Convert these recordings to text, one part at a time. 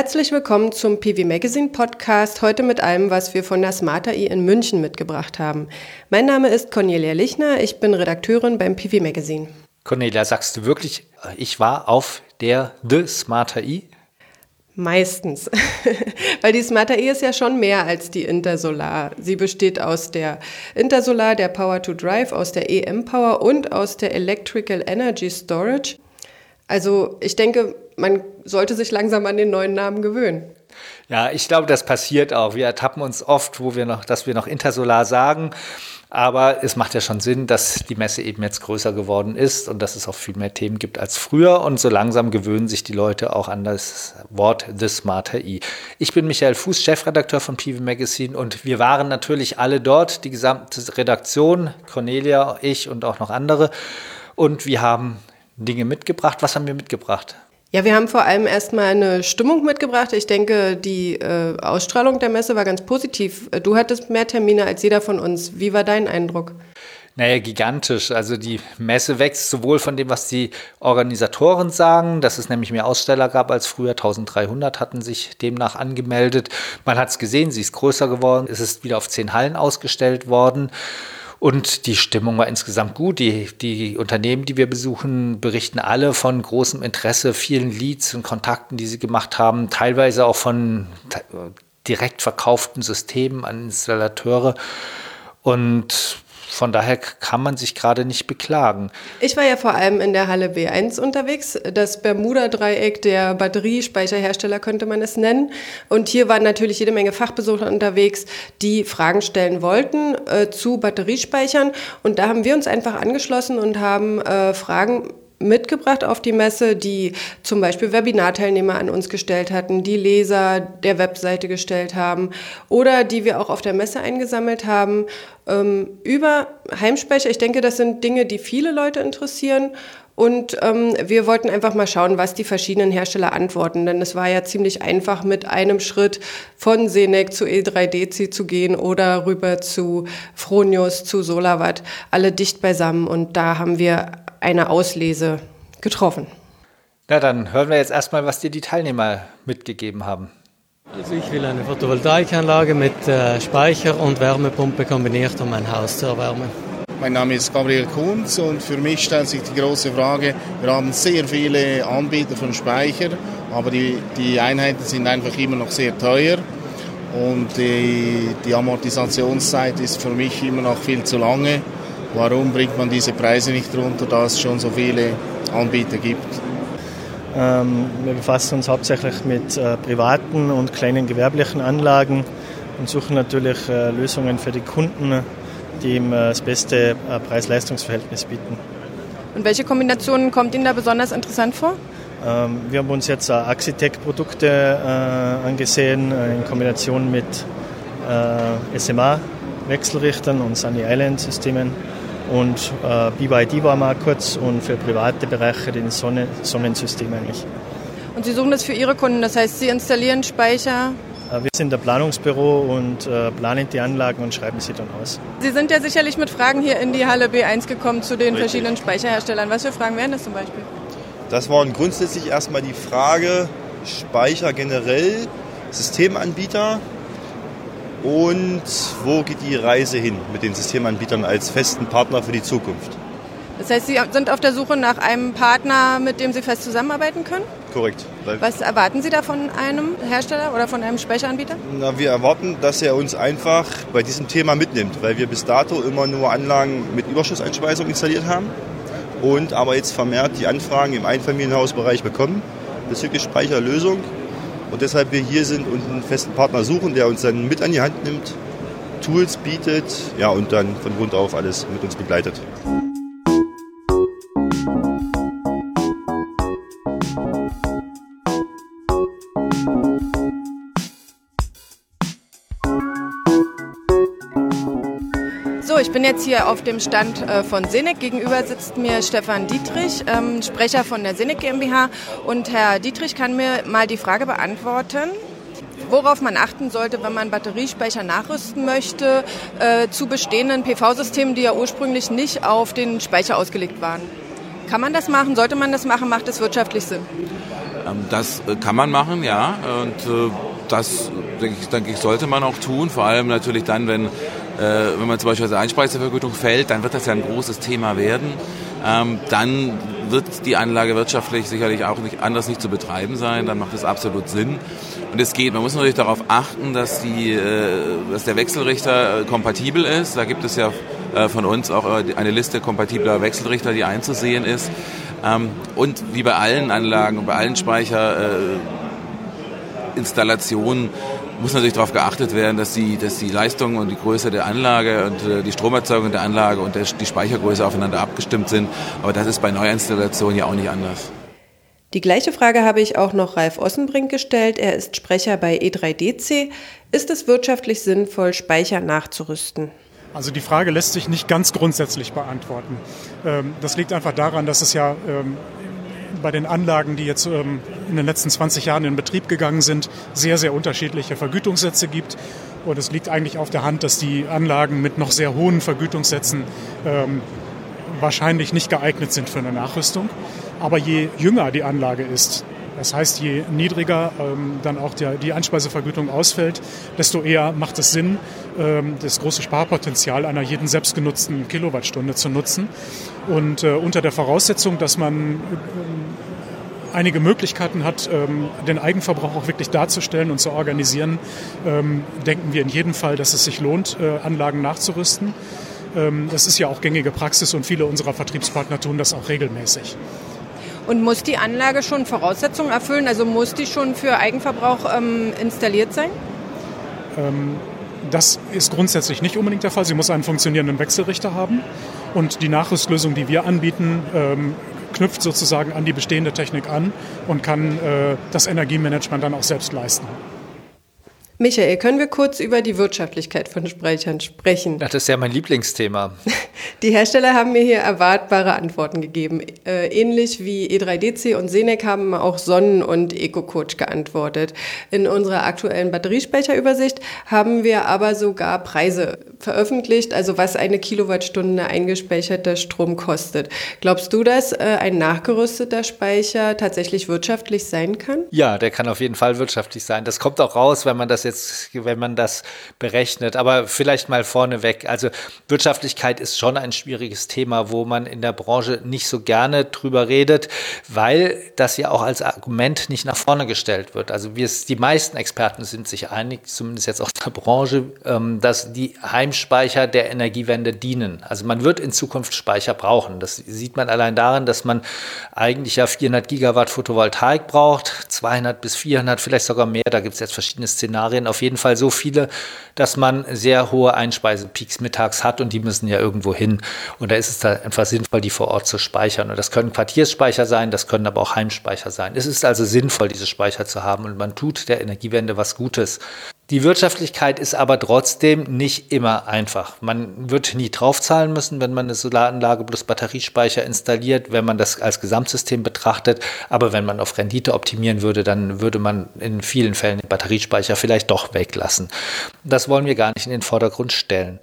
Herzlich willkommen zum PV Magazine Podcast, heute mit allem, was wir von der Smarter I in München mitgebracht haben. Mein Name ist Cornelia Lichner, ich bin Redakteurin beim PV Magazine. Cornelia, sagst du wirklich, ich war auf der The Smarter I? Meistens. Weil die Smarter E ist ja schon mehr als die Intersolar. Sie besteht aus der Intersolar, der Power to Drive, aus der EM Power und aus der Electrical Energy Storage. Also ich denke, man sollte sich langsam an den neuen Namen gewöhnen. Ja, ich glaube, das passiert auch. Wir ertappen uns oft, wo wir noch, dass wir noch Intersolar sagen. Aber es macht ja schon Sinn, dass die Messe eben jetzt größer geworden ist und dass es auch viel mehr Themen gibt als früher. Und so langsam gewöhnen sich die Leute auch an das Wort The Smarter E. Ich bin Michael Fuß, Chefredakteur von PV Magazine und wir waren natürlich alle dort, die gesamte Redaktion, Cornelia, ich und auch noch andere. Und wir haben Dinge mitgebracht. Was haben wir mitgebracht? Ja, wir haben vor allem erstmal eine Stimmung mitgebracht. Ich denke, die äh, Ausstrahlung der Messe war ganz positiv. Du hattest mehr Termine als jeder von uns. Wie war dein Eindruck? Naja, gigantisch. Also die Messe wächst sowohl von dem, was die Organisatoren sagen, dass es nämlich mehr Aussteller gab als früher. 1300 hatten sich demnach angemeldet. Man hat es gesehen, sie ist größer geworden. Es ist wieder auf zehn Hallen ausgestellt worden. Und die Stimmung war insgesamt gut. Die, die Unternehmen, die wir besuchen, berichten alle von großem Interesse, vielen Leads und Kontakten, die sie gemacht haben, teilweise auch von direkt verkauften Systemen an Installateure. Und von daher kann man sich gerade nicht beklagen. Ich war ja vor allem in der Halle B1 unterwegs, das Bermuda-Dreieck der Batteriespeicherhersteller könnte man es nennen. Und hier waren natürlich jede Menge Fachbesucher unterwegs, die Fragen stellen wollten äh, zu Batteriespeichern. Und da haben wir uns einfach angeschlossen und haben äh, Fragen mitgebracht auf die Messe, die zum Beispiel Webinarteilnehmer an uns gestellt hatten, die Leser der Webseite gestellt haben oder die wir auch auf der Messe eingesammelt haben ähm, über Heimspeicher. Ich denke, das sind Dinge, die viele Leute interessieren. Und ähm, wir wollten einfach mal schauen, was die verschiedenen Hersteller antworten. Denn es war ja ziemlich einfach, mit einem Schritt von Senec zu E3DC zu gehen oder rüber zu Fronius, zu Solarwatt, alle dicht beisammen. Und da haben wir eine Auslese getroffen. Na, dann hören wir jetzt erstmal, was dir die Teilnehmer mitgegeben haben. Also ich will eine Photovoltaikanlage mit äh, Speicher und Wärmepumpe kombiniert, um mein Haus zu erwärmen. Mein Name ist Gabriel Kunz und für mich stellt sich die große Frage, wir haben sehr viele Anbieter von Speicher, aber die, die Einheiten sind einfach immer noch sehr teuer und die, die Amortisationszeit ist für mich immer noch viel zu lange. Warum bringt man diese Preise nicht runter, da es schon so viele Anbieter gibt? Ähm, wir befassen uns hauptsächlich mit äh, privaten und kleinen gewerblichen Anlagen und suchen natürlich äh, Lösungen für die Kunden, die ihm äh, das beste äh, Preis-Leistungs-Verhältnis bieten. Und welche Kombinationen kommt Ihnen da besonders interessant vor? Ähm, wir haben uns jetzt Axitec-Produkte äh, angesehen äh, in Kombination mit SMA-Wechselrichtern und Sunny Island-Systemen und äh, BYD war mal kurz und für private Bereiche den Sonne Sonnensystem eigentlich. Und Sie suchen das für Ihre Kunden, das heißt, Sie installieren Speicher? Äh, wir sind der Planungsbüro und äh, planen die Anlagen und schreiben sie dann aus. Sie sind ja sicherlich mit Fragen hier in die Halle B1 gekommen zu den Richtig. verschiedenen Speicherherstellern. Was für Fragen wären das zum Beispiel? Das waren grundsätzlich erstmal die Frage Speicher generell, Systemanbieter, und wo geht die Reise hin mit den Systemanbietern als festen Partner für die Zukunft? Das heißt, Sie sind auf der Suche nach einem Partner, mit dem Sie fest zusammenarbeiten können? Korrekt. Was erwarten Sie da von einem Hersteller oder von einem Speicheranbieter? Na, wir erwarten, dass er uns einfach bei diesem Thema mitnimmt, weil wir bis dato immer nur Anlagen mit Überschusseinspeisung installiert haben und aber jetzt vermehrt die Anfragen im Einfamilienhausbereich bekommen bezüglich Speicherlösung und deshalb wir hier sind und einen festen Partner suchen, der uns dann mit an die Hand nimmt, Tools bietet ja, und dann von Grund auf alles mit uns begleitet. Jetzt hier auf dem Stand äh, von Senec. Gegenüber sitzt mir Stefan Dietrich, ähm, Sprecher von der Senec GmbH. Und Herr Dietrich kann mir mal die Frage beantworten, worauf man achten sollte, wenn man Batteriespeicher nachrüsten möchte äh, zu bestehenden PV-Systemen, die ja ursprünglich nicht auf den Speicher ausgelegt waren. Kann man das machen? Sollte man das machen? Macht es wirtschaftlich Sinn? Ähm, das äh, kann man machen, ja. Und das, denke ich, sollte man auch tun. Vor allem natürlich dann, wenn, wenn man zum Beispiel als Einspeisevergütung fällt, dann wird das ja ein großes Thema werden. Ähm, dann wird die Anlage wirtschaftlich sicherlich auch nicht, anders nicht zu betreiben sein. Dann macht es absolut Sinn. Und es geht, man muss natürlich darauf achten, dass, die, dass der Wechselrichter kompatibel ist. Da gibt es ja von uns auch eine Liste kompatibler Wechselrichter, die einzusehen ist. Ähm, und wie bei allen Anlagen und bei allen Speicherinstallationen muss natürlich darauf geachtet werden, dass die, dass die Leistung und die Größe der Anlage und äh, die Stromerzeugung der Anlage und der, die Speichergröße aufeinander abgestimmt sind. Aber das ist bei Neuinstallationen ja auch nicht anders. Die gleiche Frage habe ich auch noch Ralf Ossenbrink gestellt. Er ist Sprecher bei E3DC. Ist es wirtschaftlich sinnvoll, Speicher nachzurüsten? Also die Frage lässt sich nicht ganz grundsätzlich beantworten. Ähm, das liegt einfach daran, dass es ja ähm, bei den Anlagen, die jetzt ähm, in den letzten 20 Jahren in Betrieb gegangen sind, sehr, sehr unterschiedliche Vergütungssätze gibt. Und es liegt eigentlich auf der Hand, dass die Anlagen mit noch sehr hohen Vergütungssätzen wahrscheinlich nicht geeignet sind für eine Nachrüstung. Aber je jünger die Anlage ist, das heißt, je niedriger ähm, dann auch der, die Einspeisevergütung ausfällt, desto eher macht es Sinn, ähm, das große Sparpotenzial einer jeden selbstgenutzten Kilowattstunde zu nutzen. Und äh, unter der Voraussetzung, dass man ähm, einige Möglichkeiten hat, ähm, den Eigenverbrauch auch wirklich darzustellen und zu organisieren, ähm, denken wir in jedem Fall, dass es sich lohnt, äh, Anlagen nachzurüsten. Ähm, das ist ja auch gängige Praxis und viele unserer Vertriebspartner tun das auch regelmäßig. Und muss die Anlage schon Voraussetzungen erfüllen? Also muss die schon für Eigenverbrauch installiert sein? Das ist grundsätzlich nicht unbedingt der Fall. Sie muss einen funktionierenden Wechselrichter haben. Und die Nachrüstlösung, die wir anbieten, knüpft sozusagen an die bestehende Technik an und kann äh, das Energiemanagement dann auch selbst leisten. Michael, können wir kurz über die Wirtschaftlichkeit von Speichern sprechen? Das ist ja mein Lieblingsthema. Die Hersteller haben mir hier erwartbare Antworten gegeben. Äh, ähnlich wie E3DC und Senec haben auch Sonnen und EcoCoach geantwortet. In unserer aktuellen Batteriespeicherübersicht haben wir aber sogar Preise veröffentlicht, also was eine Kilowattstunde eingespeicherter Strom kostet. Glaubst du, dass äh, ein nachgerüsteter Speicher tatsächlich wirtschaftlich sein kann? Ja, der kann auf jeden Fall wirtschaftlich sein. Das kommt auch raus, wenn man das jetzt, wenn man das berechnet. Aber vielleicht mal vorneweg. Also Wirtschaftlichkeit ist schon ein schwieriges Thema, wo man in der Branche nicht so gerne drüber redet, weil das ja auch als Argument nicht nach vorne gestellt wird. Also wir, die meisten Experten sind sich einig, zumindest jetzt aus der Branche, ähm, dass die Heimspeicher der Energiewende dienen. Also man wird in Zukunft Speicher brauchen. Das sieht man allein darin, dass man eigentlich ja 400 Gigawatt Photovoltaik braucht, 200 bis 400, vielleicht sogar mehr. Da gibt es jetzt verschiedene Szenarien Szenarien auf jeden Fall so viele, dass man sehr hohe Einspeisepeaks mittags hat und die müssen ja irgendwo hin. Und da ist es da einfach sinnvoll, die vor Ort zu speichern. Und das können Quartiersspeicher sein, das können aber auch Heimspeicher sein. Es ist also sinnvoll, diese Speicher zu haben und man tut der Energiewende was Gutes. Die Wirtschaftlichkeit ist aber trotzdem nicht immer einfach. Man wird nie draufzahlen müssen, wenn man eine Solaranlage plus Batteriespeicher installiert, wenn man das als Gesamtsystem betrachtet. Aber wenn man auf Rendite optimieren würde, dann würde man in vielen Fällen den Batteriespeicher vielleicht doch weglassen. Das wollen wir gar nicht in den Vordergrund stellen.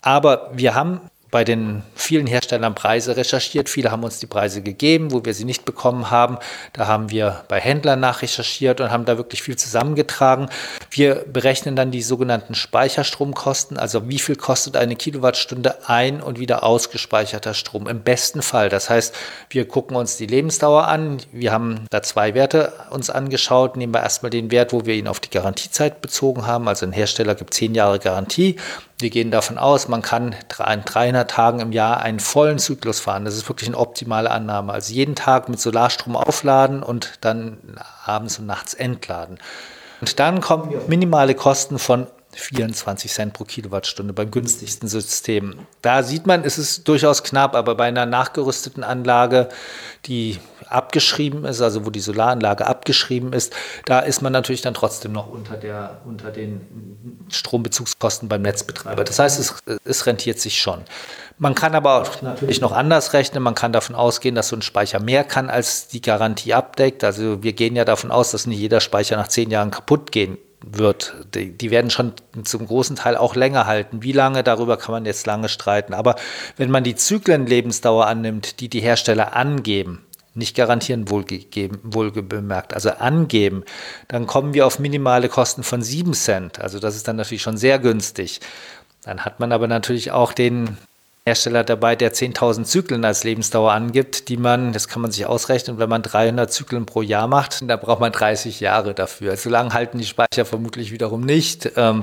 Aber wir haben bei den vielen Herstellern Preise recherchiert. Viele haben uns die Preise gegeben, wo wir sie nicht bekommen haben. Da haben wir bei Händlern nachrecherchiert und haben da wirklich viel zusammengetragen. Wir berechnen dann die sogenannten Speicherstromkosten, also wie viel kostet eine Kilowattstunde ein und wieder ausgespeicherter Strom im besten Fall. Das heißt, wir gucken uns die Lebensdauer an. Wir haben da zwei Werte uns angeschaut. Nehmen wir erstmal den Wert, wo wir ihn auf die Garantiezeit bezogen haben. Also ein Hersteller gibt zehn Jahre Garantie. Wir gehen davon aus, man kann an 300 Tagen im Jahr einen vollen Zyklus fahren. Das ist wirklich eine optimale Annahme. Also jeden Tag mit Solarstrom aufladen und dann abends und nachts entladen. Und dann kommen minimale Kosten von 24 Cent pro Kilowattstunde beim günstigsten System. Da sieht man, es ist durchaus knapp, aber bei einer nachgerüsteten Anlage, die abgeschrieben ist, also wo die Solaranlage abgeschrieben ist, da ist man natürlich dann trotzdem noch unter, der, unter den Strombezugskosten beim Netzbetreiber. Das heißt, es, es rentiert sich schon. Man kann aber auch natürlich noch anders rechnen. Man kann davon ausgehen, dass so ein Speicher mehr kann, als die Garantie abdeckt. Also wir gehen ja davon aus, dass nicht jeder Speicher nach zehn Jahren kaputt gehen wird. Die, die, werden schon zum großen Teil auch länger halten. Wie lange, darüber kann man jetzt lange streiten. Aber wenn man die Zyklenlebensdauer annimmt, die die Hersteller angeben, nicht garantieren, wohlgegeben, wohlgemerkt, also angeben, dann kommen wir auf minimale Kosten von 7 Cent. Also das ist dann natürlich schon sehr günstig. Dann hat man aber natürlich auch den Hersteller dabei, der 10.000 Zyklen als Lebensdauer angibt, die man, das kann man sich ausrechnen, wenn man 300 Zyklen pro Jahr macht, da braucht man 30 Jahre dafür. So lange halten die Speicher vermutlich wiederum nicht. Ähm,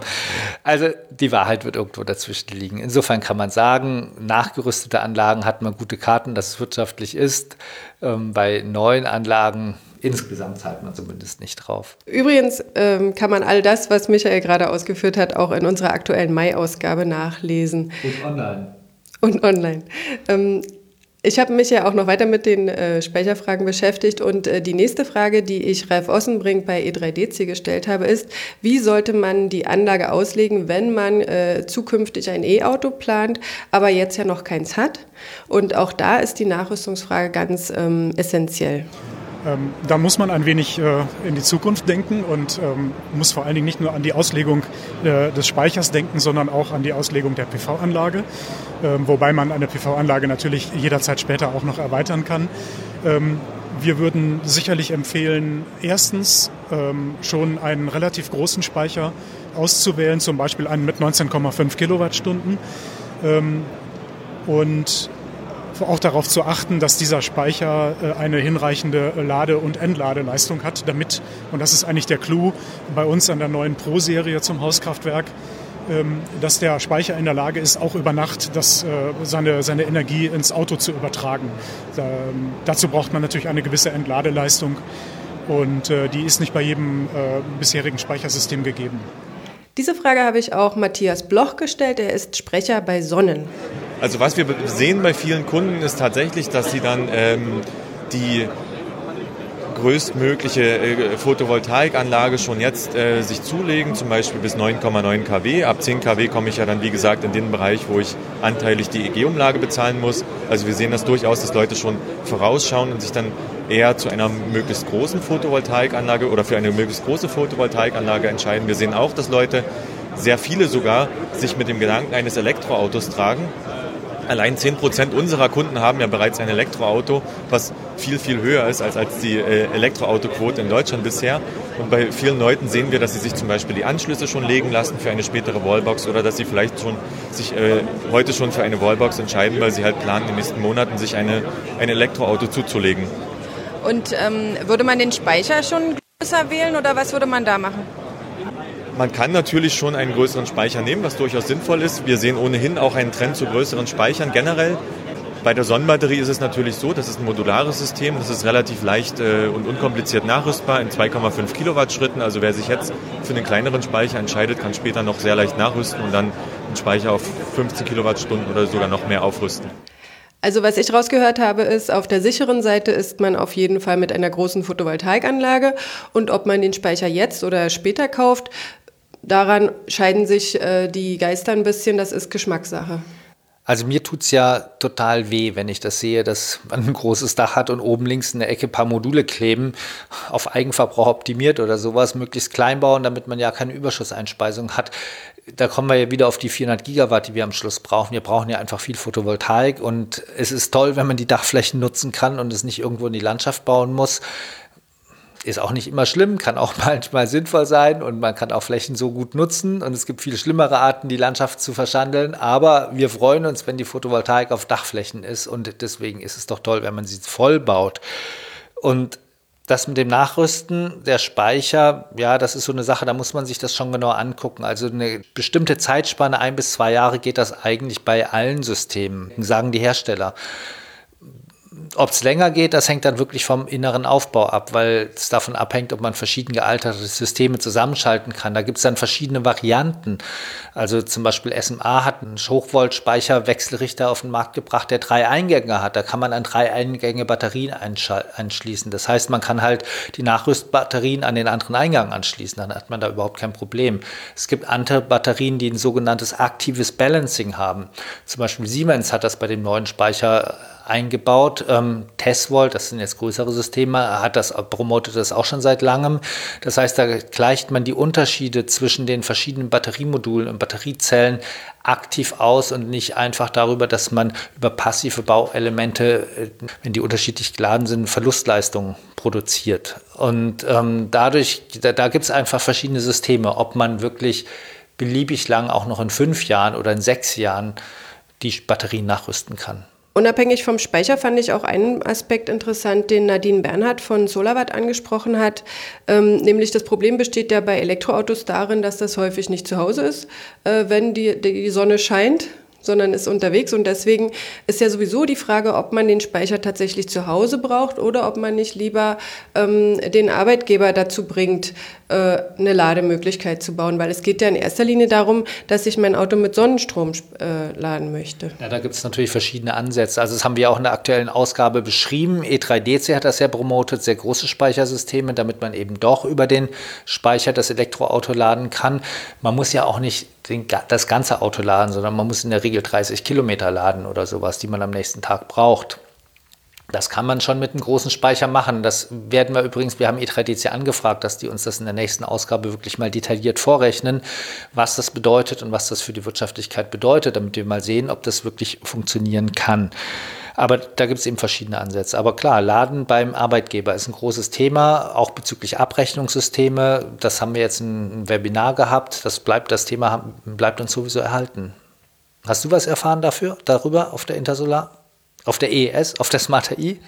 also die Wahrheit wird irgendwo dazwischen liegen. Insofern kann man sagen, nachgerüstete Anlagen hat man gute Karten, dass es wirtschaftlich ist. Ähm, bei neuen Anlagen insgesamt zahlt man zumindest nicht drauf. Übrigens ähm, kann man all das, was Michael gerade ausgeführt hat, auch in unserer aktuellen Mai-Ausgabe nachlesen. Und online und online. Ähm, ich habe mich ja auch noch weiter mit den äh, Speicherfragen beschäftigt und äh, die nächste Frage, die ich Ralf Ossenbrink bei E3DC gestellt habe, ist, wie sollte man die Anlage auslegen, wenn man äh, zukünftig ein E-Auto plant, aber jetzt ja noch keins hat? Und auch da ist die Nachrüstungsfrage ganz ähm, essentiell. Ähm, da muss man ein wenig äh, in die Zukunft denken und ähm, muss vor allen Dingen nicht nur an die Auslegung äh, des Speichers denken, sondern auch an die Auslegung der PV-Anlage, ähm, wobei man eine PV-Anlage natürlich jederzeit später auch noch erweitern kann. Ähm, wir würden sicherlich empfehlen, erstens ähm, schon einen relativ großen Speicher auszuwählen, zum Beispiel einen mit 19,5 Kilowattstunden. Ähm, und auch darauf zu achten, dass dieser Speicher äh, eine hinreichende Lade- und Entladeleistung hat, damit, und das ist eigentlich der Clou bei uns an der neuen Pro-Serie zum Hauskraftwerk, ähm, dass der Speicher in der Lage ist, auch über Nacht das, äh, seine, seine Energie ins Auto zu übertragen. Ähm, dazu braucht man natürlich eine gewisse Entladeleistung und äh, die ist nicht bei jedem bisherigen Speichersystem gegeben. Diese Frage habe ich auch Matthias Bloch gestellt. Er ist Sprecher bei Sonnen. Also was wir sehen bei vielen Kunden ist tatsächlich, dass sie dann ähm, die größtmögliche äh, Photovoltaikanlage schon jetzt äh, sich zulegen, zum Beispiel bis 9,9 kW. Ab 10 kW komme ich ja dann, wie gesagt, in den Bereich, wo ich anteilig die EG-Umlage bezahlen muss. Also wir sehen das durchaus, dass Leute schon vorausschauen und sich dann eher zu einer möglichst großen Photovoltaikanlage oder für eine möglichst große Photovoltaikanlage entscheiden. Wir sehen auch, dass Leute, sehr viele sogar, sich mit dem Gedanken eines Elektroautos tragen Allein 10 Prozent unserer Kunden haben ja bereits ein Elektroauto, was viel, viel höher ist als, als die äh, Elektroautoquote in Deutschland bisher. Und bei vielen Leuten sehen wir, dass sie sich zum Beispiel die Anschlüsse schon legen lassen für eine spätere Wallbox oder dass sie vielleicht schon sich äh, heute schon für eine Wallbox entscheiden, weil sie halt planen, in den nächsten Monaten sich eine, ein Elektroauto zuzulegen. Und ähm, würde man den Speicher schon größer wählen oder was würde man da machen? Man kann natürlich schon einen größeren Speicher nehmen, was durchaus sinnvoll ist. Wir sehen ohnehin auch einen Trend zu größeren Speichern generell. Bei der Sonnenbatterie ist es natürlich so, das ist ein modulares System, das ist relativ leicht äh, und unkompliziert nachrüstbar in 2,5 Kilowatt Schritten. Also wer sich jetzt für einen kleineren Speicher entscheidet, kann später noch sehr leicht nachrüsten und dann einen Speicher auf 15 Kilowattstunden oder sogar noch mehr aufrüsten. Also was ich rausgehört habe, ist, auf der sicheren Seite ist man auf jeden Fall mit einer großen Photovoltaikanlage und ob man den Speicher jetzt oder später kauft, daran scheiden sich äh, die Geister ein bisschen, das ist Geschmackssache. Also mir tut es ja total weh, wenn ich das sehe, dass man ein großes Dach hat und oben links in der Ecke ein paar Module kleben, auf Eigenverbrauch optimiert oder sowas, möglichst klein bauen, damit man ja keine Überschusseinspeisung hat. Da kommen wir ja wieder auf die 400 Gigawatt, die wir am Schluss brauchen. Wir brauchen ja einfach viel Photovoltaik und es ist toll, wenn man die Dachflächen nutzen kann und es nicht irgendwo in die Landschaft bauen muss ist auch nicht immer schlimm, kann auch manchmal sinnvoll sein und man kann auch Flächen so gut nutzen und es gibt viel schlimmere Arten, die Landschaft zu verschandeln, aber wir freuen uns, wenn die Photovoltaik auf Dachflächen ist und deswegen ist es doch toll, wenn man sie voll baut. Und das mit dem Nachrüsten, der Speicher, ja, das ist so eine Sache, da muss man sich das schon genau angucken. Also eine bestimmte Zeitspanne, ein bis zwei Jahre, geht das eigentlich bei allen Systemen, sagen die Hersteller. Ob es länger geht, das hängt dann wirklich vom inneren Aufbau ab, weil es davon abhängt, ob man verschieden gealterte Systeme zusammenschalten kann. Da gibt es dann verschiedene Varianten. Also zum Beispiel SMA hat einen Hochvolt-Speicherwechselrichter auf den Markt gebracht, der drei Eingänge hat. Da kann man an drei Eingänge Batterien anschließen. Das heißt, man kann halt die Nachrüstbatterien an den anderen Eingang anschließen. Dann hat man da überhaupt kein Problem. Es gibt andere Batterien, die ein sogenanntes aktives Balancing haben. Zum Beispiel Siemens hat das bei dem neuen Speicher eingebaut. Ähm, Tesvolt, das sind jetzt größere Systeme, hat das, promotet das auch schon seit langem. Das heißt, da gleicht man die Unterschiede zwischen den verschiedenen Batteriemodulen und Batteriezellen aktiv aus und nicht einfach darüber, dass man über passive Bauelemente, äh, wenn die unterschiedlich geladen sind, Verlustleistungen produziert. Und ähm, dadurch, da, da gibt es einfach verschiedene Systeme, ob man wirklich beliebig lang, auch noch in fünf Jahren oder in sechs Jahren, die Batterien nachrüsten kann. Unabhängig vom Speicher fand ich auch einen Aspekt interessant, den Nadine Bernhardt von Solarwatt angesprochen hat. Ähm, nämlich das Problem besteht ja bei Elektroautos darin, dass das häufig nicht zu Hause ist, äh, wenn die, die Sonne scheint sondern ist unterwegs. Und deswegen ist ja sowieso die Frage, ob man den Speicher tatsächlich zu Hause braucht oder ob man nicht lieber ähm, den Arbeitgeber dazu bringt, äh, eine Lademöglichkeit zu bauen. Weil es geht ja in erster Linie darum, dass ich mein Auto mit Sonnenstrom äh, laden möchte. Ja, da gibt es natürlich verschiedene Ansätze. Also das haben wir auch in der aktuellen Ausgabe beschrieben. E3DC hat das ja promotet, sehr große Speichersysteme, damit man eben doch über den Speicher das Elektroauto laden kann. Man muss ja auch nicht den, das ganze Auto laden, sondern man muss in der Regel 30 Kilometer laden oder sowas, die man am nächsten Tag braucht. Das kann man schon mit einem großen Speicher machen. Das werden wir übrigens, wir haben E3DC angefragt, dass die uns das in der nächsten Ausgabe wirklich mal detailliert vorrechnen, was das bedeutet und was das für die Wirtschaftlichkeit bedeutet, damit wir mal sehen, ob das wirklich funktionieren kann. Aber da gibt es eben verschiedene Ansätze. Aber klar, Laden beim Arbeitgeber ist ein großes Thema, auch bezüglich Abrechnungssysteme. Das haben wir jetzt ein Webinar gehabt. Das bleibt, das Thema bleibt uns sowieso erhalten. Hast du was erfahren dafür, darüber auf der Intersolar? Auf der EES, auf der Smarter I?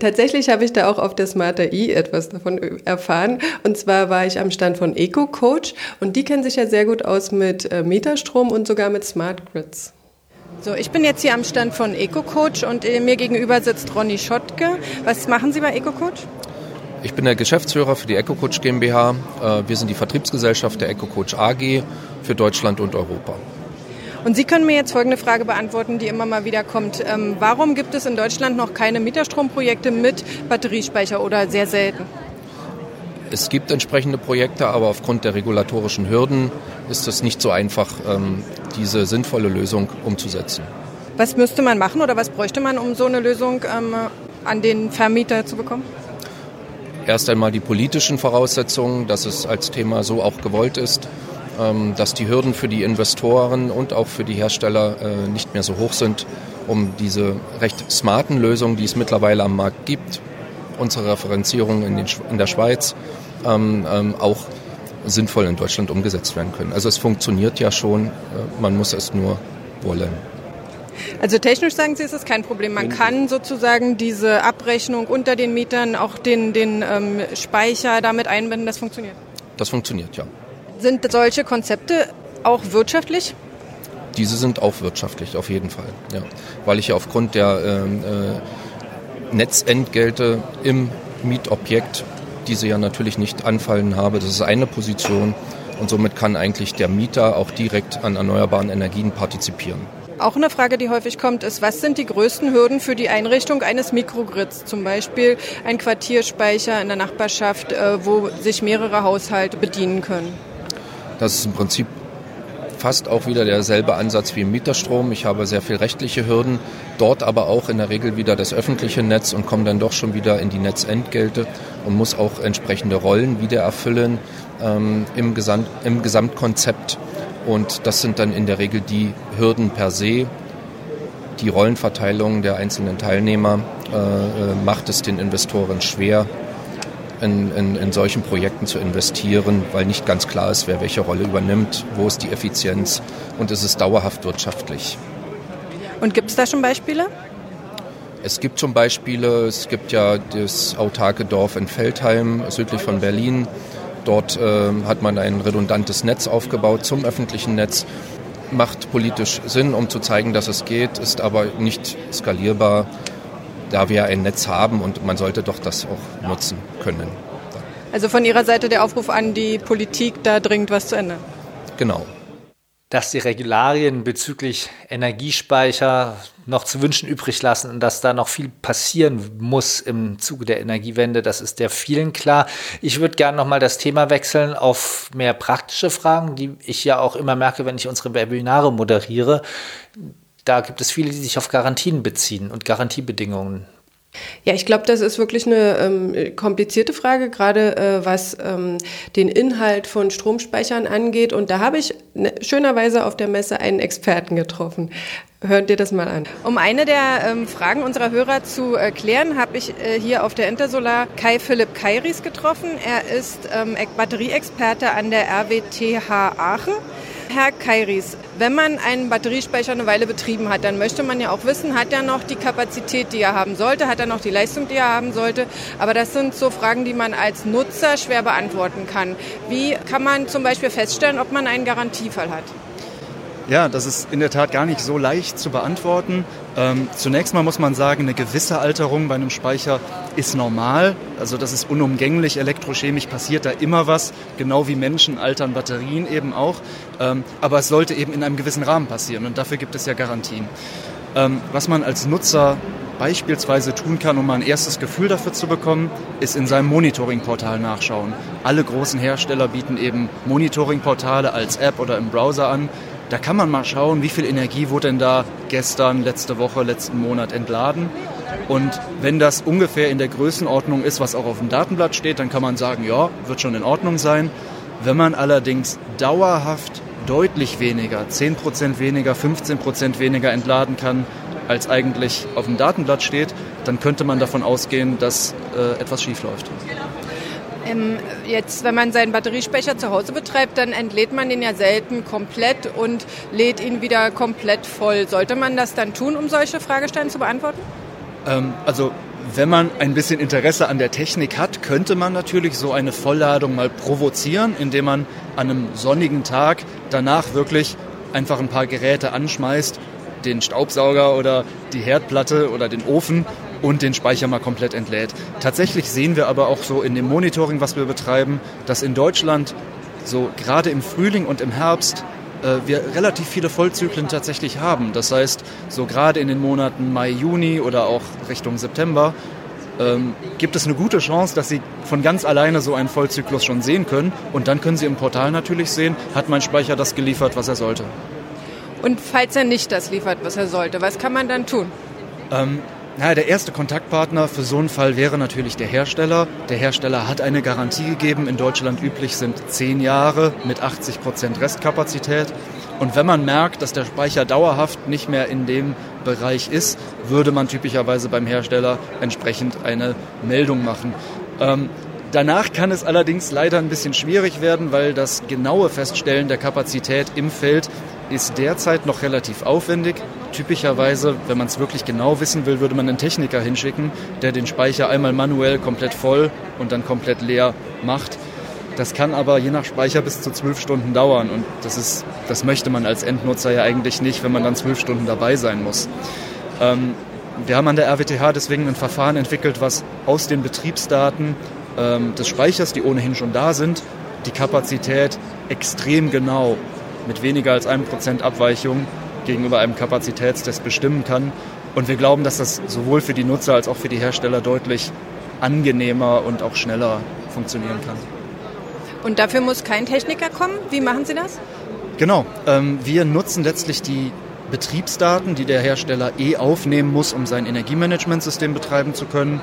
Tatsächlich habe ich da auch auf der Smarter I etwas davon erfahren. Und zwar war ich am Stand von EcoCoach und die kennen sich ja sehr gut aus mit äh, Metastrom und sogar mit Smart Grids. So, ich bin jetzt hier am Stand von EcoCoach und äh, mir gegenüber sitzt Ronny Schottke. Was machen Sie bei EcoCoach? Ich bin der Geschäftsführer für die EcoCoach GmbH. Äh, wir sind die Vertriebsgesellschaft der EcoCoach AG für Deutschland und Europa. Und Sie können mir jetzt folgende Frage beantworten, die immer mal wieder kommt. Ähm, warum gibt es in Deutschland noch keine Mieterstromprojekte mit Batteriespeicher oder sehr selten? Es gibt entsprechende Projekte, aber aufgrund der regulatorischen Hürden ist es nicht so einfach, ähm, diese sinnvolle Lösung umzusetzen. Was müsste man machen oder was bräuchte man, um so eine Lösung ähm, an den Vermieter zu bekommen? Erst einmal die politischen Voraussetzungen, dass es als Thema so auch gewollt ist, ähm, dass die Hürden für die Investoren und auch für die Hersteller äh, nicht mehr so hoch sind, um diese recht smarten Lösungen, die es mittlerweile am Markt gibt, unsere Referenzierung in, den, in der Schweiz, ähm, ähm, auch sinnvoll in Deutschland umgesetzt werden können. Also es funktioniert ja schon, äh, man muss es nur wollen. Also technisch sagen Sie, ist es kein Problem. Man kann sozusagen diese Abrechnung unter den Mietern, auch den, den ähm, Speicher damit einbinden, das funktioniert? Das funktioniert, ja. Sind solche Konzepte auch wirtschaftlich? Diese sind auch wirtschaftlich, auf jeden Fall. Ja. Weil ich ja aufgrund der ähm, äh, Netzentgelte im Mietobjekt diese ja natürlich nicht anfallen habe. Das ist eine Position und somit kann eigentlich der Mieter auch direkt an erneuerbaren Energien partizipieren. Auch eine Frage, die häufig kommt, ist, was sind die größten Hürden für die Einrichtung eines Mikrogrids? Zum Beispiel ein Quartierspeicher in der Nachbarschaft, äh, wo sich mehrere Haushalte bedienen können. Das ist im Prinzip fast auch wieder derselbe Ansatz wie im Mieterstrom. Ich habe sehr viel rechtliche Hürden, dort aber auch in der Regel wieder das öffentliche Netz und komme dann doch schon wieder in die Netzentgelte und muss auch entsprechende Rollen wieder erfüllen ähm, im, Gesamt, im Gesamtkonzept. Und das sind dann in der Regel die Hürden per se. Die Rollenverteilung der einzelnen Teilnehmer äh, äh macht es den Investoren schwer, in, in, in solchen Projekten zu investieren, weil nicht ganz klar ist, wer welche Rolle übernimmt, wo ist die Effizienz und ist es dauerhaft wirtschaftlich. Und gibt es da schon Beispiele? Es gibt schon Beispiele. Es gibt ja das autarke Dorf in Feldheim, südlich von Berlin. Dort äh, hat man ein redundantes Netz aufgebaut zum öffentlichen Netz. Macht politisch Sinn, um zu zeigen, dass es geht, ist aber nicht skalierbar da wir ein Netz haben und man sollte doch das auch nutzen können. Also von Ihrer Seite der Aufruf an die Politik, da dringend was zu ändern. Genau. Dass die Regularien bezüglich Energiespeicher noch zu wünschen übrig lassen und dass da noch viel passieren muss im Zuge der Energiewende, das ist der vielen klar. Ich würde gerne nochmal das Thema wechseln auf mehr praktische Fragen, die ich ja auch immer merke, wenn ich unsere Webinare moderiere da gibt es viele, die sich auf Garantien beziehen und Garantiebedingungen. Ja, ich glaube, das ist wirklich eine ähm, komplizierte Frage, gerade äh, was ähm, den Inhalt von Stromspeichern angeht. Und da habe ich ne, schönerweise auf der Messe einen Experten getroffen. Hört dir das mal an. Um eine der ähm, Fragen unserer Hörer zu äh, klären, habe ich äh, hier auf der Intersolar Kai Philipp Kairis getroffen. Er ist ähm, Batterieexperte an der RWTH Aachen. Herr Kairis, wenn man einen Batteriespeicher eine Weile betrieben hat, dann möchte man ja auch wissen, hat er noch die Kapazität, die er haben sollte, hat er noch die Leistung, die er haben sollte. Aber das sind so Fragen, die man als Nutzer schwer beantworten kann. Wie kann man zum Beispiel feststellen, ob man einen Garantiefall hat? Ja, das ist in der Tat gar nicht so leicht zu beantworten. Ähm, zunächst mal muss man sagen, eine gewisse Alterung bei einem Speicher ist normal. Also das ist unumgänglich. Elektrochemisch passiert da immer was. Genau wie Menschen altern Batterien eben auch. Ähm, aber es sollte eben in einem gewissen Rahmen passieren und dafür gibt es ja Garantien. Ähm, was man als Nutzer beispielsweise tun kann, um mal ein erstes Gefühl dafür zu bekommen, ist in seinem Monitoring-Portal nachschauen. Alle großen Hersteller bieten eben Monitoring-Portale als App oder im Browser an. Da kann man mal schauen, wie viel Energie wurde denn da gestern, letzte Woche, letzten Monat entladen. Und wenn das ungefähr in der Größenordnung ist, was auch auf dem Datenblatt steht, dann kann man sagen, ja, wird schon in Ordnung sein. Wenn man allerdings dauerhaft deutlich weniger, 10% weniger, 15% weniger entladen kann, als eigentlich auf dem Datenblatt steht, dann könnte man davon ausgehen, dass äh, etwas schief läuft. Ähm, jetzt, wenn man seinen Batteriespeicher zu Hause betreibt, dann entlädt man den ja selten komplett und lädt ihn wieder komplett voll. Sollte man das dann tun, um solche Fragestellungen zu beantworten? Ähm, also wenn man ein bisschen Interesse an der Technik hat, könnte man natürlich so eine Vollladung mal provozieren, indem man an einem sonnigen Tag danach wirklich einfach ein paar Geräte anschmeißt, den Staubsauger oder die Herdplatte oder den Ofen und den Speicher mal komplett entlädt. Tatsächlich sehen wir aber auch so in dem Monitoring, was wir betreiben, dass in Deutschland so gerade im Frühling und im Herbst äh, wir relativ viele Vollzyklen tatsächlich haben. Das heißt, so gerade in den Monaten Mai, Juni oder auch Richtung September ähm, gibt es eine gute Chance, dass Sie von ganz alleine so einen Vollzyklus schon sehen können. Und dann können Sie im Portal natürlich sehen, hat mein Speicher das geliefert, was er sollte. Und falls er nicht das liefert, was er sollte, was kann man dann tun? Ähm, naja, der erste Kontaktpartner für so einen Fall wäre natürlich der Hersteller. Der Hersteller hat eine Garantie gegeben. In Deutschland üblich sind zehn Jahre mit 80 Prozent Restkapazität. Und wenn man merkt, dass der Speicher dauerhaft nicht mehr in dem Bereich ist, würde man typischerweise beim Hersteller entsprechend eine Meldung machen. Ähm, danach kann es allerdings leider ein bisschen schwierig werden, weil das genaue Feststellen der Kapazität im Feld ist derzeit noch relativ aufwendig. Typischerweise, wenn man es wirklich genau wissen will, würde man einen Techniker hinschicken, der den Speicher einmal manuell komplett voll und dann komplett leer macht. Das kann aber je nach Speicher bis zu zwölf Stunden dauern und das, ist, das möchte man als Endnutzer ja eigentlich nicht, wenn man dann zwölf Stunden dabei sein muss. Ähm, wir haben an der RWTH deswegen ein Verfahren entwickelt, was aus den Betriebsdaten ähm, des Speichers, die ohnehin schon da sind, die Kapazität extrem genau mit weniger als einem Prozent Abweichung gegenüber einem Kapazitätstest bestimmen kann. Und wir glauben, dass das sowohl für die Nutzer als auch für die Hersteller deutlich angenehmer und auch schneller funktionieren kann. Und dafür muss kein Techniker kommen? Wie machen Sie das? Genau. Ähm, wir nutzen letztlich die Betriebsdaten, die der Hersteller eh aufnehmen muss, um sein Energiemanagementsystem betreiben zu können,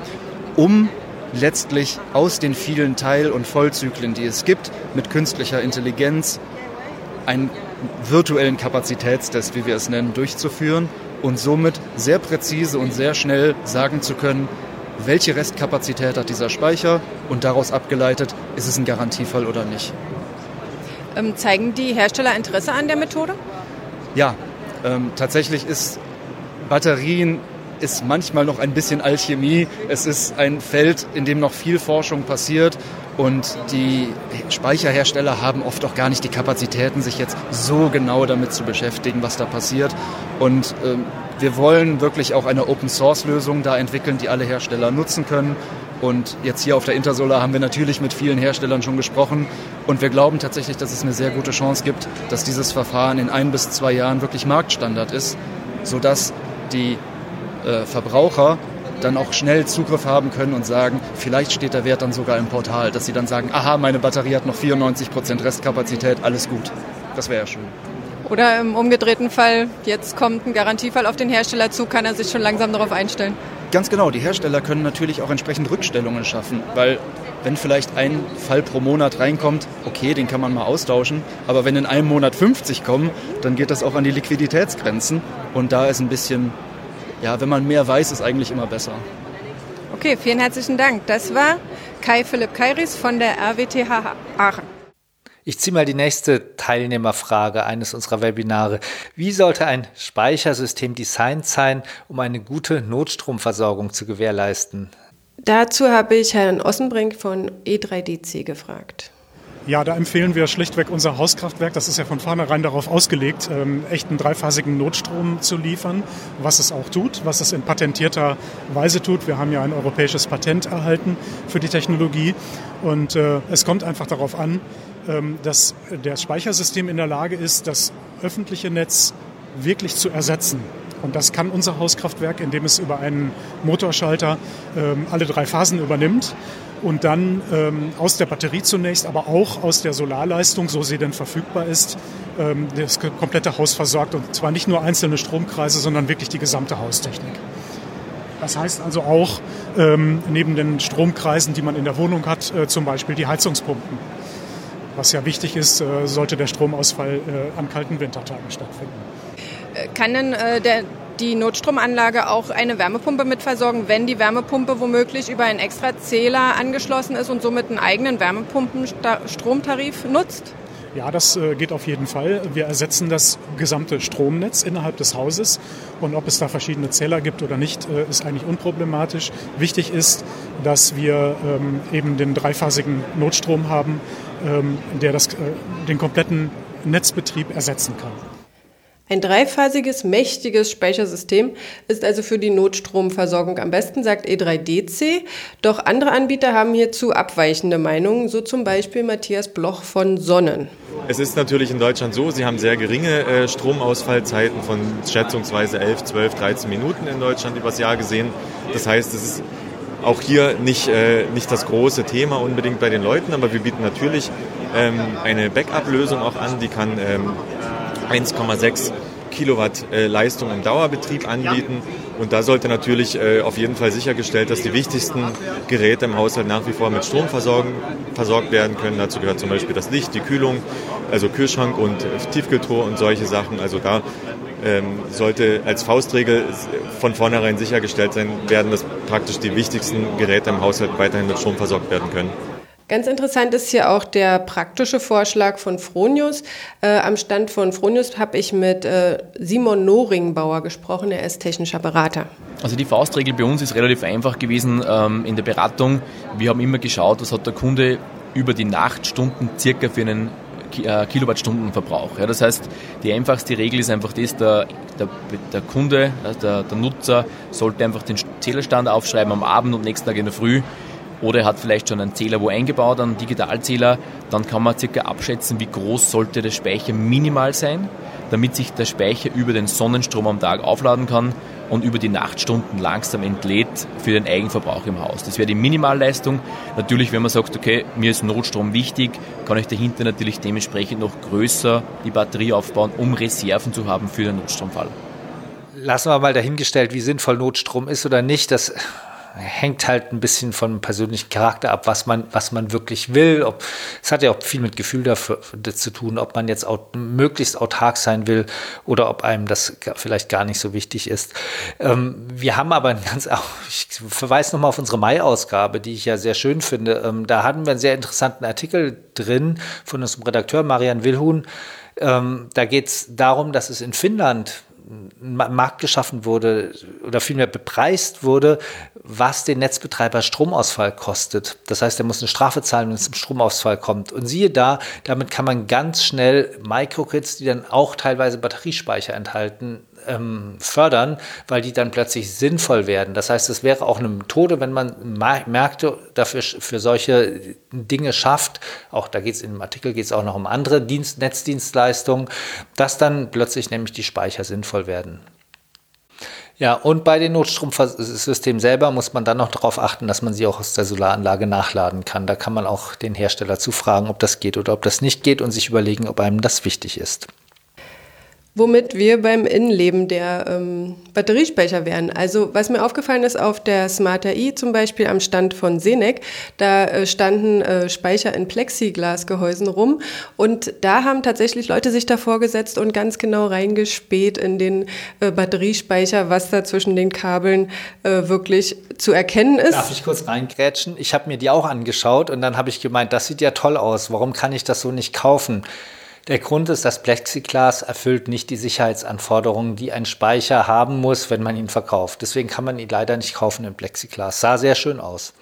um letztlich aus den vielen Teil- und Vollzyklen, die es gibt, mit künstlicher Intelligenz einen virtuellen Kapazitätstest, wie wir es nennen, durchzuführen und somit sehr präzise und sehr schnell sagen zu können, welche Restkapazität hat dieser Speicher und daraus abgeleitet, ist es ein Garantiefall oder nicht. Ähm, zeigen die Hersteller Interesse an der Methode? Ja, ähm, tatsächlich ist Batterien ist manchmal noch ein bisschen Alchemie. Es ist ein Feld, in dem noch viel Forschung passiert und die Speicherhersteller haben oft auch gar nicht die Kapazitäten, sich jetzt so genau damit zu beschäftigen, was da passiert. Und ähm, wir wollen wirklich auch eine Open-Source-Lösung da entwickeln, die alle Hersteller nutzen können. Und jetzt hier auf der Intersolar haben wir natürlich mit vielen Herstellern schon gesprochen. Und wir glauben tatsächlich, dass es eine sehr gute Chance gibt, dass dieses Verfahren in ein bis zwei Jahren wirklich Marktstandard ist, sodass die äh, Verbraucher dann auch schnell Zugriff haben können und sagen, vielleicht steht der Wert dann sogar im Portal, dass sie dann sagen, aha, meine Batterie hat noch 94% Restkapazität, alles gut. Das wäre ja schön. Oder im umgedrehten Fall, jetzt kommt ein Garantiefall auf den Hersteller zu, kann er sich schon langsam darauf einstellen? Ganz genau, die Hersteller können natürlich auch entsprechend Rückstellungen schaffen, weil wenn vielleicht ein Fall pro Monat reinkommt, okay, den kann man mal austauschen, aber wenn in einem Monat 50 kommen, dann geht das auch an die Liquiditätsgrenzen und da ist ein bisschen, ja, wenn man mehr weiß, ist eigentlich immer besser. Okay, vielen herzlichen Dank. Das war Kai Philipp Kairis von der RWTH Aachen. Ich ziehe mal die nächste Teilnehmerfrage eines unserer Webinare. Wie sollte ein Speichersystem designt sein, um eine gute Notstromversorgung zu gewährleisten? Dazu habe ich Herrn Ossenbrink von E3DC gefragt. Ja, da empfehlen wir schlichtweg unser Hauskraftwerk. Das ist ja von vornherein darauf ausgelegt, ähm, echten dreiphasigen Notstrom zu liefern, was es auch tut, was es in patentierter Weise tut. Wir haben ja ein europäisches Patent erhalten für die Technologie. Und äh, es kommt einfach darauf an, ähm, dass das Speichersystem in der Lage ist, das öffentliche Netz wirklich zu ersetzen. Und das kann unser Hauskraftwerk, indem es über einen Motorschalter ähm, alle drei Phasen übernimmt und dann ähm, aus der Batterie zunächst, aber auch aus der Solarleistung, so sie denn verfügbar ist, ähm, das komplette Haus versorgt. Und zwar nicht nur einzelne Stromkreise, sondern wirklich die gesamte Haustechnik. Das heißt also auch ähm, neben den Stromkreisen, die man in der Wohnung hat, äh, zum Beispiel die Heizungspumpen. Was ja wichtig ist, äh, sollte der Stromausfall äh, an kalten Wintertagen stattfinden. Kann denn äh, der, die Notstromanlage auch eine Wärmepumpe mitversorgen, wenn die Wärmepumpe womöglich über einen extra Zähler angeschlossen ist und somit einen eigenen Wärmepumpenstromtarif nutzt? Ja, das äh, geht auf jeden Fall. Wir ersetzen das gesamte Stromnetz innerhalb des Hauses. Und ob es da verschiedene Zähler gibt oder nicht, äh, ist eigentlich unproblematisch. Wichtig ist, dass wir ähm, eben den dreiphasigen Notstrom haben, ähm, der das, äh, den kompletten Netzbetrieb ersetzen kann. Ein dreiphasiges, mächtiges Speichersystem ist also für die Notstromversorgung am besten, sagt E3DC. Doch andere Anbieter haben hierzu abweichende Meinungen, so zum Beispiel Matthias Bloch von Sonnen. Es ist natürlich in Deutschland so, sie haben sehr geringe äh, Stromausfallzeiten von schätzungsweise 11, 12, 13 Minuten in Deutschland übers Jahr gesehen. Das heißt, es ist auch hier nicht, äh, nicht das große Thema unbedingt bei den Leuten, aber wir bieten natürlich ähm, eine Backup-Lösung auch an, die kann ähm, 1,6 Kilowatt äh, Leistung im Dauerbetrieb anbieten. Und da sollte natürlich äh, auf jeden Fall sichergestellt, dass die wichtigsten Geräte im Haushalt nach wie vor mit Strom versorgt werden können. Dazu gehört zum Beispiel das Licht, die Kühlung, also Kühlschrank und Tiefkühltruhe und solche Sachen. Also da ähm, sollte als Faustregel von vornherein sichergestellt sein werden, dass praktisch die wichtigsten Geräte im Haushalt weiterhin mit Strom versorgt werden können. Ganz interessant ist hier auch der praktische Vorschlag von Fronius. Äh, am Stand von Fronius habe ich mit äh, Simon Noringbauer gesprochen, er ist technischer Berater. Also die Faustregel bei uns ist relativ einfach gewesen ähm, in der Beratung. Wir haben immer geschaut, was hat der Kunde über die Nachtstunden circa für einen äh, Kilowattstundenverbrauch. Ja, das heißt, die einfachste Regel ist einfach das, der, der, der Kunde, also der, der Nutzer sollte einfach den Zählerstand aufschreiben am Abend und nächsten Tag in der Früh oder er hat vielleicht schon einen Zähler wo eingebaut, einen Digitalzähler, dann kann man circa abschätzen, wie groß sollte der Speicher minimal sein, damit sich der Speicher über den Sonnenstrom am Tag aufladen kann und über die Nachtstunden langsam entlädt für den Eigenverbrauch im Haus. Das wäre die Minimalleistung. Natürlich, wenn man sagt, okay, mir ist Notstrom wichtig, kann ich dahinter natürlich dementsprechend noch größer die Batterie aufbauen, um Reserven zu haben für den Notstromfall. Lassen wir mal dahingestellt, wie sinnvoll Notstrom ist oder nicht. Das hängt halt ein bisschen vom persönlichen Charakter ab, was man, was man wirklich will. Ob, es hat ja auch viel mit Gefühl dafür, zu tun, ob man jetzt aut, möglichst autark sein will oder ob einem das vielleicht gar nicht so wichtig ist. Ähm, wir haben aber ein ganz, ich verweise nochmal auf unsere Mai-Ausgabe, die ich ja sehr schön finde. Ähm, da hatten wir einen sehr interessanten Artikel drin von unserem Redakteur Marian Wilhuhn. Ähm, da geht es darum, dass es in Finnland Markt geschaffen wurde oder vielmehr bepreist wurde, was den Netzbetreiber Stromausfall kostet. Das heißt, er muss eine Strafe zahlen, wenn es zum Stromausfall kommt. Und siehe da, damit kann man ganz schnell Microgrids, die dann auch teilweise Batteriespeicher enthalten, ähm, fördern, weil die dann plötzlich sinnvoll werden. Das heißt, es wäre auch eine Methode, wenn man Märkte dafür für solche Dinge schafft, auch da geht es dem Artikel geht es auch noch um andere Dienst, Netzdienstleistungen, dass dann plötzlich nämlich die Speicher sinnvoll werden. Ja, und bei den Notstromsystemen selber muss man dann noch darauf achten, dass man sie auch aus der Solaranlage nachladen kann. Da kann man auch den Hersteller zufragen, ob das geht oder ob das nicht geht und sich überlegen, ob einem das wichtig ist. Womit wir beim Innenleben der ähm, Batteriespeicher wären. Also was mir aufgefallen ist auf der Smart AI zum Beispiel am Stand von Senec, da äh, standen äh, Speicher in Plexiglasgehäusen rum und da haben tatsächlich Leute sich davor gesetzt und ganz genau reingespäht in den äh, Batteriespeicher, was da zwischen den Kabeln äh, wirklich zu erkennen ist. Darf ich kurz reingrätschen? Ich habe mir die auch angeschaut und dann habe ich gemeint, das sieht ja toll aus. Warum kann ich das so nicht kaufen? Der Grund ist, das Plexiglas erfüllt nicht die Sicherheitsanforderungen, die ein Speicher haben muss, wenn man ihn verkauft. Deswegen kann man ihn leider nicht kaufen in Plexiglas. Sah sehr schön aus.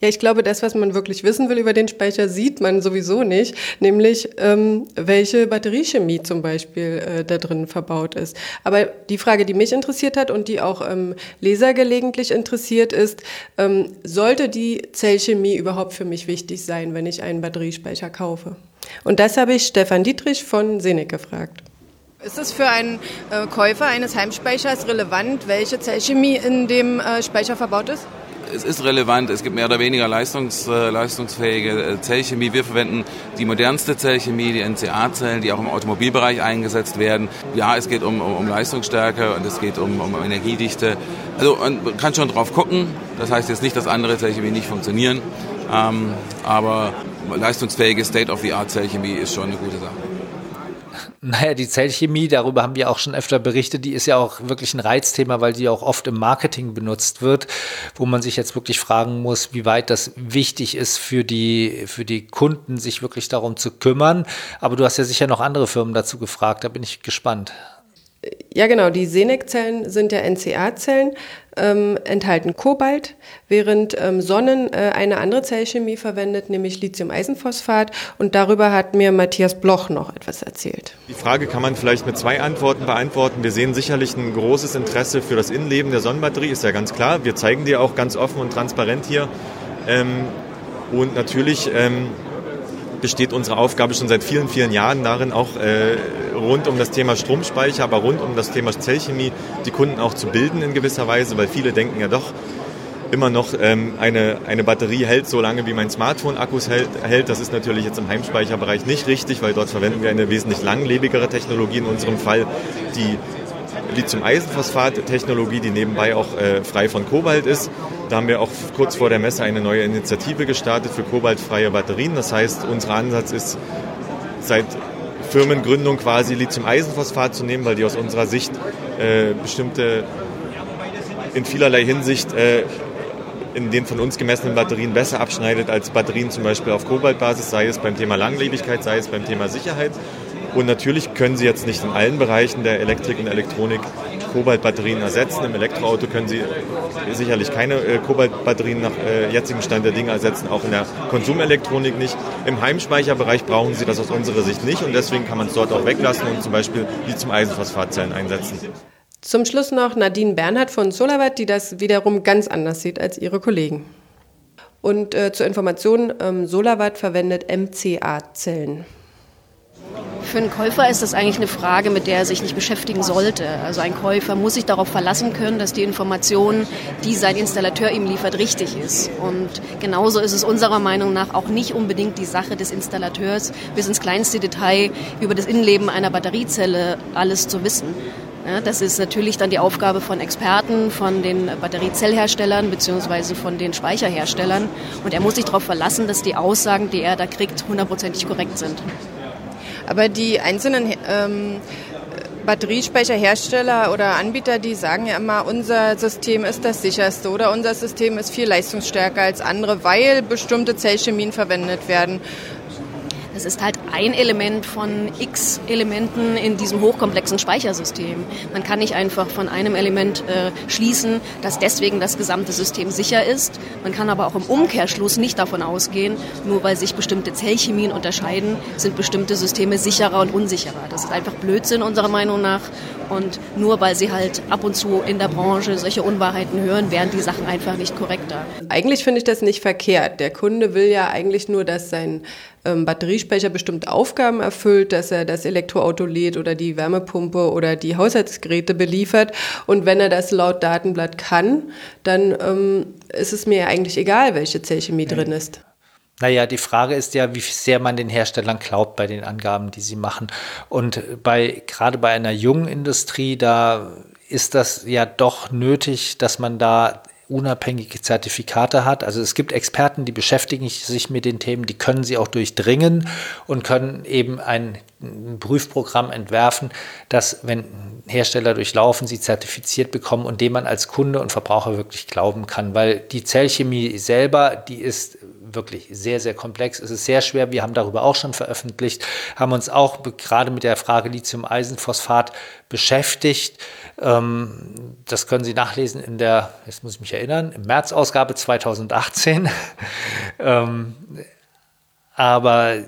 Ja, ich glaube, das, was man wirklich wissen will über den Speicher, sieht man sowieso nicht, nämlich ähm, welche Batteriechemie zum Beispiel äh, da drin verbaut ist. Aber die Frage, die mich interessiert hat und die auch ähm, Leser gelegentlich interessiert, ist, ähm, sollte die Zellchemie überhaupt für mich wichtig sein, wenn ich einen Batteriespeicher kaufe? Und das habe ich Stefan Dietrich von Senec gefragt. Ist es für einen äh, Käufer eines Heimspeichers relevant, welche Zellchemie in dem äh, Speicher verbaut ist? Es ist relevant, es gibt mehr oder weniger leistungs, äh, leistungsfähige äh, Zellchemie. Wir verwenden die modernste Zellchemie, die NCA-Zellen, die auch im Automobilbereich eingesetzt werden. Ja, es geht um, um, um Leistungsstärke und es geht um, um Energiedichte. Also man kann schon drauf gucken. Das heißt jetzt nicht, dass andere Zellchemie nicht funktionieren. Ähm, aber leistungsfähige State-of-the-Art-Zellchemie ist schon eine gute Sache. Naja, die Zellchemie, darüber haben wir auch schon öfter berichtet, die ist ja auch wirklich ein Reizthema, weil die auch oft im Marketing benutzt wird, wo man sich jetzt wirklich fragen muss, wie weit das wichtig ist für die, für die Kunden, sich wirklich darum zu kümmern. Aber du hast ja sicher noch andere Firmen dazu gefragt, da bin ich gespannt. Ja, genau. Die Senec-Zellen sind ja NCA-Zellen, ähm, enthalten Kobalt, während ähm, Sonnen äh, eine andere Zellchemie verwendet, nämlich Lithium-Eisenphosphat. Und darüber hat mir Matthias Bloch noch etwas erzählt. Die Frage kann man vielleicht mit zwei Antworten beantworten. Wir sehen sicherlich ein großes Interesse für das Innenleben der Sonnenbatterie, ist ja ganz klar. Wir zeigen die auch ganz offen und transparent hier. Ähm, und natürlich ähm, besteht unsere Aufgabe schon seit vielen, vielen Jahren darin, auch äh, rund um das Thema Stromspeicher, aber rund um das Thema Zellchemie die Kunden auch zu bilden in gewisser Weise, weil viele denken ja doch immer noch, ähm, eine, eine Batterie hält so lange, wie mein Smartphone-Akkus hält, hält. Das ist natürlich jetzt im Heimspeicherbereich nicht richtig, weil dort verwenden wir eine wesentlich langlebigere Technologie, in unserem Fall die Lithium-Eisenphosphat-Technologie, die nebenbei auch äh, frei von Kobalt ist. Da haben wir auch kurz vor der Messe eine neue Initiative gestartet für kobaltfreie Batterien. Das heißt, unser Ansatz ist, seit Firmengründung quasi Lithium-Eisenphosphat zu nehmen, weil die aus unserer Sicht äh, bestimmte in vielerlei Hinsicht äh, in den von uns gemessenen Batterien besser abschneidet als Batterien zum Beispiel auf Kobaltbasis, sei es beim Thema Langlebigkeit, sei es beim Thema Sicherheit. Und natürlich können sie jetzt nicht in allen Bereichen der Elektrik und Elektronik Kobaltbatterien ersetzen. Im Elektroauto können Sie sicherlich keine äh, Kobaltbatterien nach äh, jetzigem Stand der Dinge ersetzen, auch in der Konsumelektronik nicht. Im Heimspeicherbereich brauchen Sie das aus unserer Sicht nicht und deswegen kann man es dort auch weglassen und zum Beispiel Lithium-Eisenphosphatzellen einsetzen. Zum Schluss noch Nadine Bernhard von Solarwatt, die das wiederum ganz anders sieht als ihre Kollegen. Und äh, zur Information, ähm, Solarwatt verwendet MCA-Zellen. Für einen Käufer ist das eigentlich eine Frage, mit der er sich nicht beschäftigen sollte. Also ein Käufer muss sich darauf verlassen können, dass die Information, die sein Installateur ihm liefert, richtig ist. Und genauso ist es unserer Meinung nach auch nicht unbedingt die Sache des Installateurs, bis ins kleinste Detail über das Innenleben einer Batteriezelle alles zu wissen. Ja, das ist natürlich dann die Aufgabe von Experten, von den Batteriezellherstellern bzw. von den Speicherherstellern. Und er muss sich darauf verlassen, dass die Aussagen, die er da kriegt, hundertprozentig korrekt sind. Aber die einzelnen ähm, Batteriespeicherhersteller oder Anbieter, die sagen ja immer, unser System ist das sicherste oder unser System ist viel leistungsstärker als andere, weil bestimmte Zellchemien verwendet werden. Das ist halt ein Element von x Elementen in diesem hochkomplexen Speichersystem. Man kann nicht einfach von einem Element äh, schließen, dass deswegen das gesamte System sicher ist. Man kann aber auch im Umkehrschluss nicht davon ausgehen, nur weil sich bestimmte Zellchemien unterscheiden, sind bestimmte Systeme sicherer und unsicherer. Das ist einfach Blödsinn unserer Meinung nach. Und nur weil sie halt ab und zu in der Branche solche Unwahrheiten hören, wären die Sachen einfach nicht korrekter. Eigentlich finde ich das nicht verkehrt. Der Kunde will ja eigentlich nur, dass sein ähm, Batteriespeicher bestimmte Aufgaben erfüllt, dass er das Elektroauto lädt oder die Wärmepumpe oder die Haushaltsgeräte beliefert. Und wenn er das laut Datenblatt kann, dann ähm, ist es mir eigentlich egal, welche Zellchemie okay. drin ist. Naja, die Frage ist ja, wie sehr man den Herstellern glaubt bei den Angaben, die sie machen. Und bei, gerade bei einer jungen Industrie, da ist das ja doch nötig, dass man da unabhängige Zertifikate hat. Also es gibt Experten, die beschäftigen sich mit den Themen, die können sie auch durchdringen und können eben ein Prüfprogramm entwerfen, das, wenn Hersteller durchlaufen, sie zertifiziert bekommen und dem man als Kunde und Verbraucher wirklich glauben kann. Weil die Zellchemie selber, die ist wirklich sehr, sehr komplex. Es ist sehr schwer. Wir haben darüber auch schon veröffentlicht, haben uns auch gerade mit der Frage Lithium-Eisenphosphat beschäftigt. Ähm, das können Sie nachlesen in der, jetzt muss ich mich erinnern, im März-Ausgabe 2018. Ähm, aber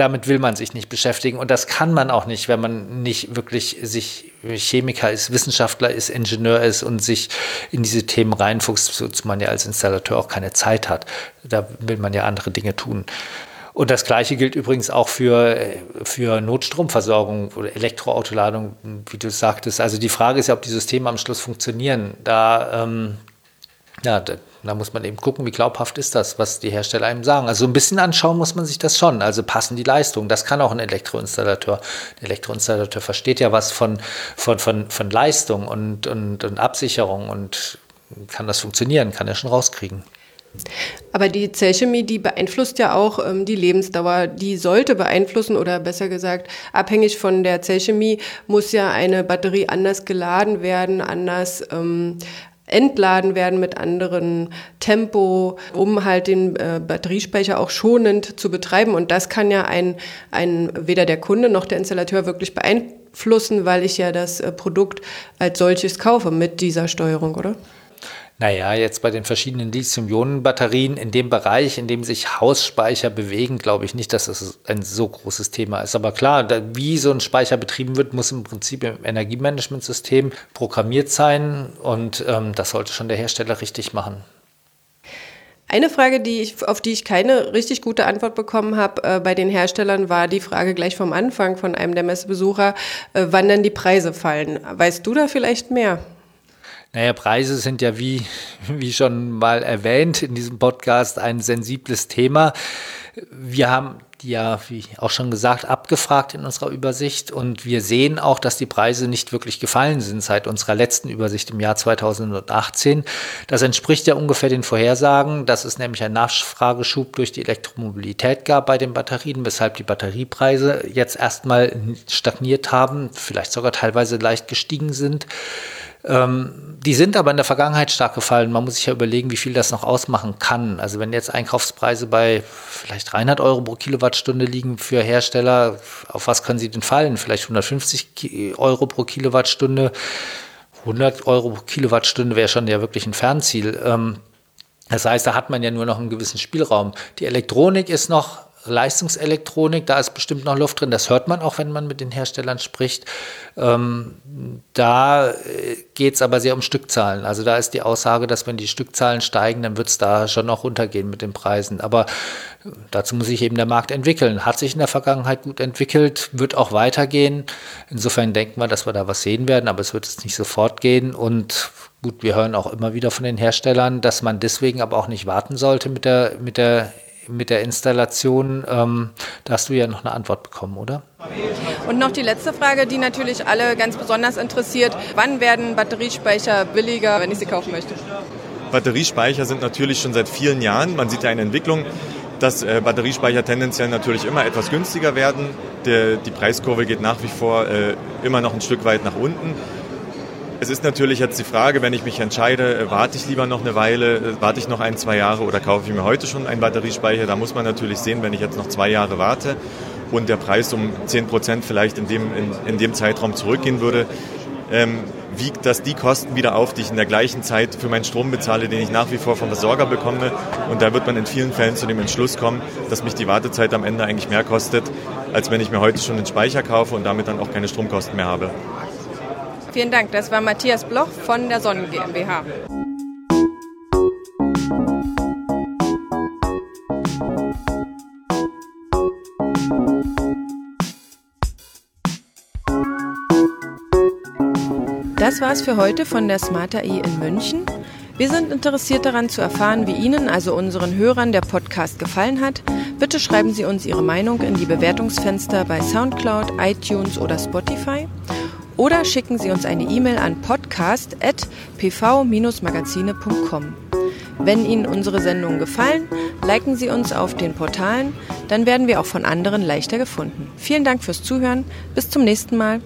damit will man sich nicht beschäftigen und das kann man auch nicht, wenn man nicht wirklich sich Chemiker ist, Wissenschaftler ist, Ingenieur ist und sich in diese Themen reinfuchst, wozu man ja als Installateur auch keine Zeit hat. Da will man ja andere Dinge tun. Und das Gleiche gilt übrigens auch für, für Notstromversorgung oder Elektroautoladung, wie du sagtest. Also die Frage ist ja, ob die Systeme am Schluss funktionieren. Da, ähm, ja, da, da muss man eben gucken, wie glaubhaft ist das, was die Hersteller einem sagen. Also ein bisschen anschauen muss man sich das schon. Also passen die Leistungen. Das kann auch ein Elektroinstallateur. Der Elektroinstallateur versteht ja was von, von, von, von Leistung und, und, und Absicherung und kann das funktionieren, kann er schon rauskriegen. Aber die Zellchemie, die beeinflusst ja auch ähm, die Lebensdauer. Die sollte beeinflussen oder besser gesagt, abhängig von der Zellchemie muss ja eine Batterie anders geladen werden, anders ähm, entladen werden mit anderen Tempo, um halt den äh, Batteriespeicher auch schonend zu betreiben. Und das kann ja ein, ein weder der Kunde noch der Installateur wirklich beeinflussen, weil ich ja das äh, Produkt als solches kaufe mit dieser Steuerung, oder? Naja, jetzt bei den verschiedenen Lithium-Ionen-Batterien in dem Bereich, in dem sich Hausspeicher bewegen, glaube ich nicht, dass das ein so großes Thema ist. Aber klar, da, wie so ein Speicher betrieben wird, muss im Prinzip im Energiemanagementsystem programmiert sein und ähm, das sollte schon der Hersteller richtig machen. Eine Frage, die ich, auf die ich keine richtig gute Antwort bekommen habe äh, bei den Herstellern, war die Frage gleich vom Anfang von einem der Messebesucher, äh, wann denn die Preise fallen. Weißt du da vielleicht mehr? Naja, Preise sind ja wie, wie schon mal erwähnt in diesem Podcast ein sensibles Thema. Wir haben die ja, wie auch schon gesagt, abgefragt in unserer Übersicht und wir sehen auch, dass die Preise nicht wirklich gefallen sind seit unserer letzten Übersicht im Jahr 2018. Das entspricht ja ungefähr den Vorhersagen, dass es nämlich einen Nachfrageschub durch die Elektromobilität gab bei den Batterien, weshalb die Batteriepreise jetzt erstmal stagniert haben, vielleicht sogar teilweise leicht gestiegen sind. Ähm, die sind aber in der Vergangenheit stark gefallen. Man muss sich ja überlegen, wie viel das noch ausmachen kann. Also wenn jetzt Einkaufspreise bei vielleicht 300 Euro pro Kilowattstunde liegen für Hersteller, auf was können sie denn fallen? Vielleicht 150 Euro pro Kilowattstunde. 100 Euro pro Kilowattstunde wäre schon ja wirklich ein Fernziel. Ähm, das heißt, da hat man ja nur noch einen gewissen Spielraum. Die Elektronik ist noch Leistungselektronik, da ist bestimmt noch Luft drin. Das hört man auch, wenn man mit den Herstellern spricht. Ähm, da äh, geht es aber sehr um Stückzahlen. Also da ist die Aussage, dass wenn die Stückzahlen steigen, dann wird es da schon noch runtergehen mit den Preisen. Aber dazu muss sich eben der Markt entwickeln. Hat sich in der Vergangenheit gut entwickelt, wird auch weitergehen. Insofern denken wir, dass wir da was sehen werden, aber es wird jetzt nicht sofort gehen. Und gut, wir hören auch immer wieder von den Herstellern, dass man deswegen aber auch nicht warten sollte mit der, mit der mit der Installation. Ähm, da hast du ja noch eine Antwort bekommen, oder? Und noch die letzte Frage, die natürlich alle ganz besonders interessiert. Wann werden Batteriespeicher billiger, wenn ich sie kaufen möchte? Batteriespeicher sind natürlich schon seit vielen Jahren. Man sieht ja eine Entwicklung, dass äh, Batteriespeicher tendenziell natürlich immer etwas günstiger werden. Der, die Preiskurve geht nach wie vor äh, immer noch ein Stück weit nach unten. Es ist natürlich jetzt die Frage, wenn ich mich entscheide, äh, warte ich lieber noch eine Weile, äh, warte ich noch ein, zwei Jahre oder kaufe ich mir heute schon einen Batteriespeicher. Da muss man natürlich sehen, wenn ich jetzt noch zwei Jahre warte und der Preis um 10 Prozent vielleicht in dem, in, in dem Zeitraum zurückgehen würde, ähm, wiegt das die Kosten wieder auf, die ich in der gleichen Zeit für meinen Strom bezahle, den ich nach wie vor vom Versorger bekomme. Und da wird man in vielen Fällen zu dem Entschluss kommen, dass mich die Wartezeit am Ende eigentlich mehr kostet, als wenn ich mir heute schon einen Speicher kaufe und damit dann auch keine Stromkosten mehr habe. Vielen Dank. Das war Matthias Bloch von der Sonnen GmbH. Das war's für heute von der Smart AI in München. Wir sind interessiert daran zu erfahren, wie Ihnen, also unseren Hörern, der Podcast gefallen hat. Bitte schreiben Sie uns Ihre Meinung in die Bewertungsfenster bei SoundCloud, iTunes oder Spotify. Oder schicken Sie uns eine E-Mail an podcast.pv-magazine.com. Wenn Ihnen unsere Sendungen gefallen, liken Sie uns auf den Portalen, dann werden wir auch von anderen leichter gefunden. Vielen Dank fürs Zuhören. Bis zum nächsten Mal.